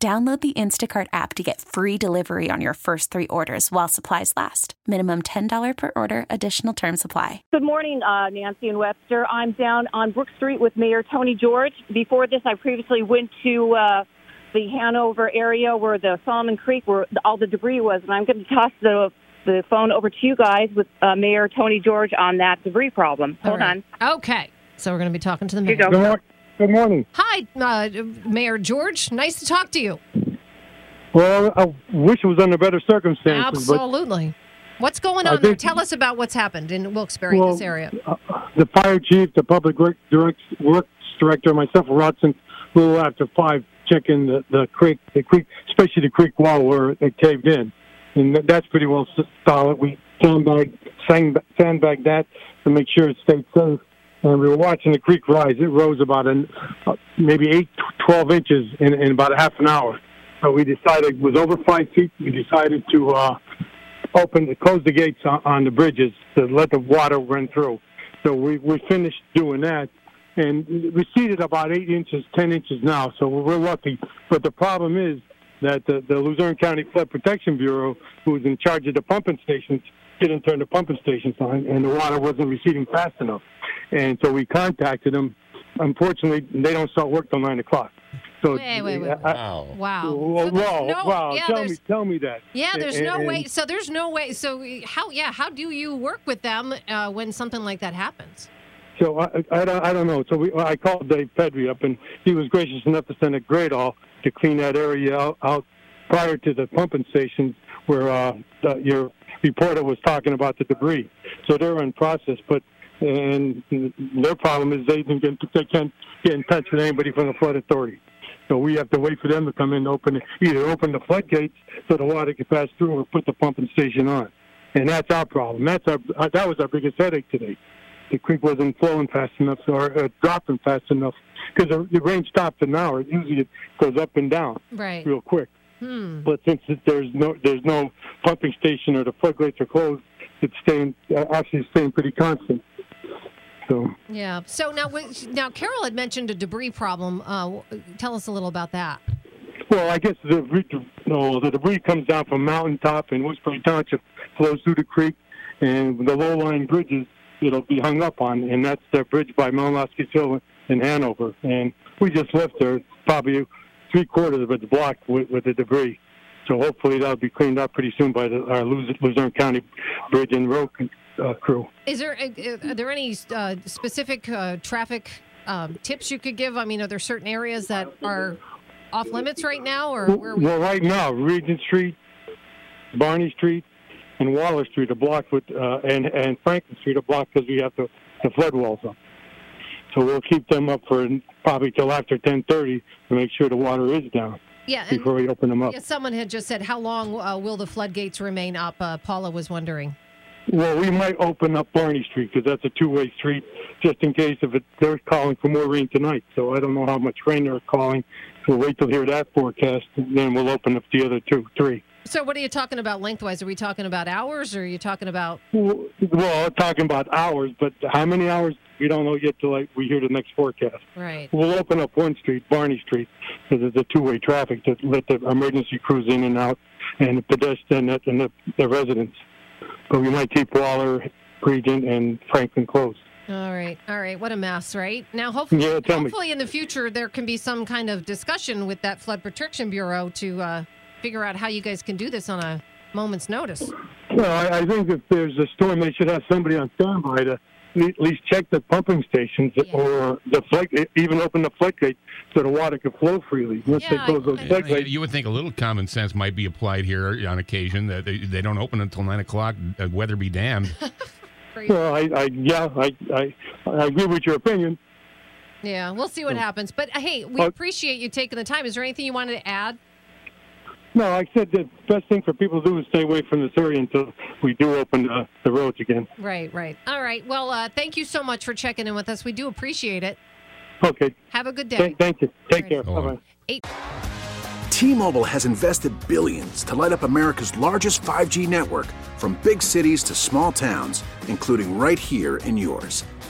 Download the Instacart app to get free delivery on your first three orders while supplies last. Minimum $10 per order, additional term supply. Good morning, uh, Nancy and Webster. I'm down on Brook Street with Mayor Tony George. Before this, I previously went to uh, the Hanover area where the Solomon Creek, where all the debris was, and I'm going to toss the the phone over to you guys with uh, Mayor Tony George on that debris problem. Hold right. on. Okay. So we're going to be talking to the Here mayor. you go. Good, morning. Hi, uh, Mayor George. Nice to talk to you. Well, I wish it was under better circumstances, Absolutely. What's going on there? Tell us about what's happened in Wilkes-Barre, Well, this area. uh, the fire chief, the public works director, myself, Rodson, a little after five, checking the, the creek, the creek, especially the creek wall where it caved in, and that's pretty well solid. We sandbag, sand, sandbagged that to make sure it stayed safe. And we were watching the creek rise. It rose about an, uh, maybe eight, twelve inches in, in about a half an hour. So we decided it was over five feet. We decided to uh, open, close the gates on, on the bridges to let the water run through. So we we finished doing that, and we seeded about eight inches, ten inches now. So we're lucky. But the problem is that the, the Luzerne County Flood Protection Bureau, who's in charge of the pumping stations, didn't turn the pumping stations on, and the water wasn't receding fast enough. And so we contacted them. Unfortunately, they don't start work till nine o'clock. So Wait, wait, wait, wait. I- Wow. Wow. Wow, So no- wow. yeah, tell me, tell me that. Yeah, there's And- no and- way. So there's no way. So how? Yeah, how do you work with them uh, when something like that happens? So I, I, don't, I don't know. So we, I called Dave Pedri up, and he was gracious enough to send a grade off to clean that area out, out prior to the pumping stations where uh, the, your reporter was talking about the debris. So they're in process, but and their problem is they can they can't get in touch with anybody from the flood authority. So we have to wait for them to come in to open either open the floodgates so the water can pass through or put the pumping station on. And that's our problem. That's our that was our biggest headache today the creek wasn't flowing fast enough or uh, dropping fast enough because the, the rain stopped an hour. Usually it goes up and down Right. real quick. Hmm. But since there's no there's no pumping station or the floodgates are closed, it's staying uh, actually staying pretty constant. So Yeah. So now, now Carol had mentioned a debris problem. Uh, tell us a little about that. well, I guess the debris, no, the debris comes down from Mountaintop and Woodsbury Township, flows through the creek, and the low-lying bridges it'll be hung up on, and that's the bridge by Malinowski Hill in Hanover. And we just left there, probably three quarters of it's blocked with, with the debris. So hopefully that'll be cleaned up pretty soon by the, our Luzerne County Bridge and Road uh, crew. Is there uh, are there any uh, specific uh, traffic um, tips you could give? I mean, are there certain areas that are off limits right now, or where? We, Well, right now, Regent Street, Barney Street, and Waller Street are blocked with, uh, and and Franklin Street are blocked because we have the, the flood walls up. So we'll keep them up for probably till after 10:30 to make sure the water is down yeah. Before we open them up. yeah, someone had just said, "How long uh, will the floodgates remain up?" Uh, Paula was wondering. Well, we might open up Barney Street because that's a two-way street, just in case if it, they're calling for more rain tonight. So I don't know how much rain they're calling. So we'll wait till hear that forecast, and then we'll open up the other two, three. So, what are you talking about lengthwise? Are we talking about hours, or are you talking about? Well, talking about hours, but how many hours we don't know yet till like we hear the next forecast. Right. We'll open up one street, Barney Street, because it's a two-way traffic to let the emergency crews in and out, and the pedestrian and the, the residents. But we might keep Waller, Regent, and Franklin closed. All right, all right. What a mess, right? Now, hopefully, Yeah, tell me. hopefully in the future there can be some kind of discussion with that Flood Protection Bureau to uh, figure out how you guys can do this on a moment's notice. Well, I, I think if there's a storm, they should have somebody on standby to at least check the pumping stations Yeah. or the flood, even open the floodgate so the water can flow freely. Once Yeah, they close those floodgates, You would think a little common sense might be applied here on occasion that they, they don't open until nine o'clock. Uh, weather be damned. Well, I, I yeah, I, I, I agree with your opinion. Yeah, we'll see what happens. But uh, hey, we Uh, appreciate you taking the time. Is there anything you wanted to add? No, I said the best thing for people to do is stay away from this area until we do open the, the roads again. Right, right. All right. Well, uh, thank you so much for checking in with us. We do appreciate it. Okay. Have a good day. Thank, thank you. Take Alrighty. care. So Bye bye. Eight. T-Mobile has invested billions to light up America's largest 5G network from big cities to small towns, including right here in yours.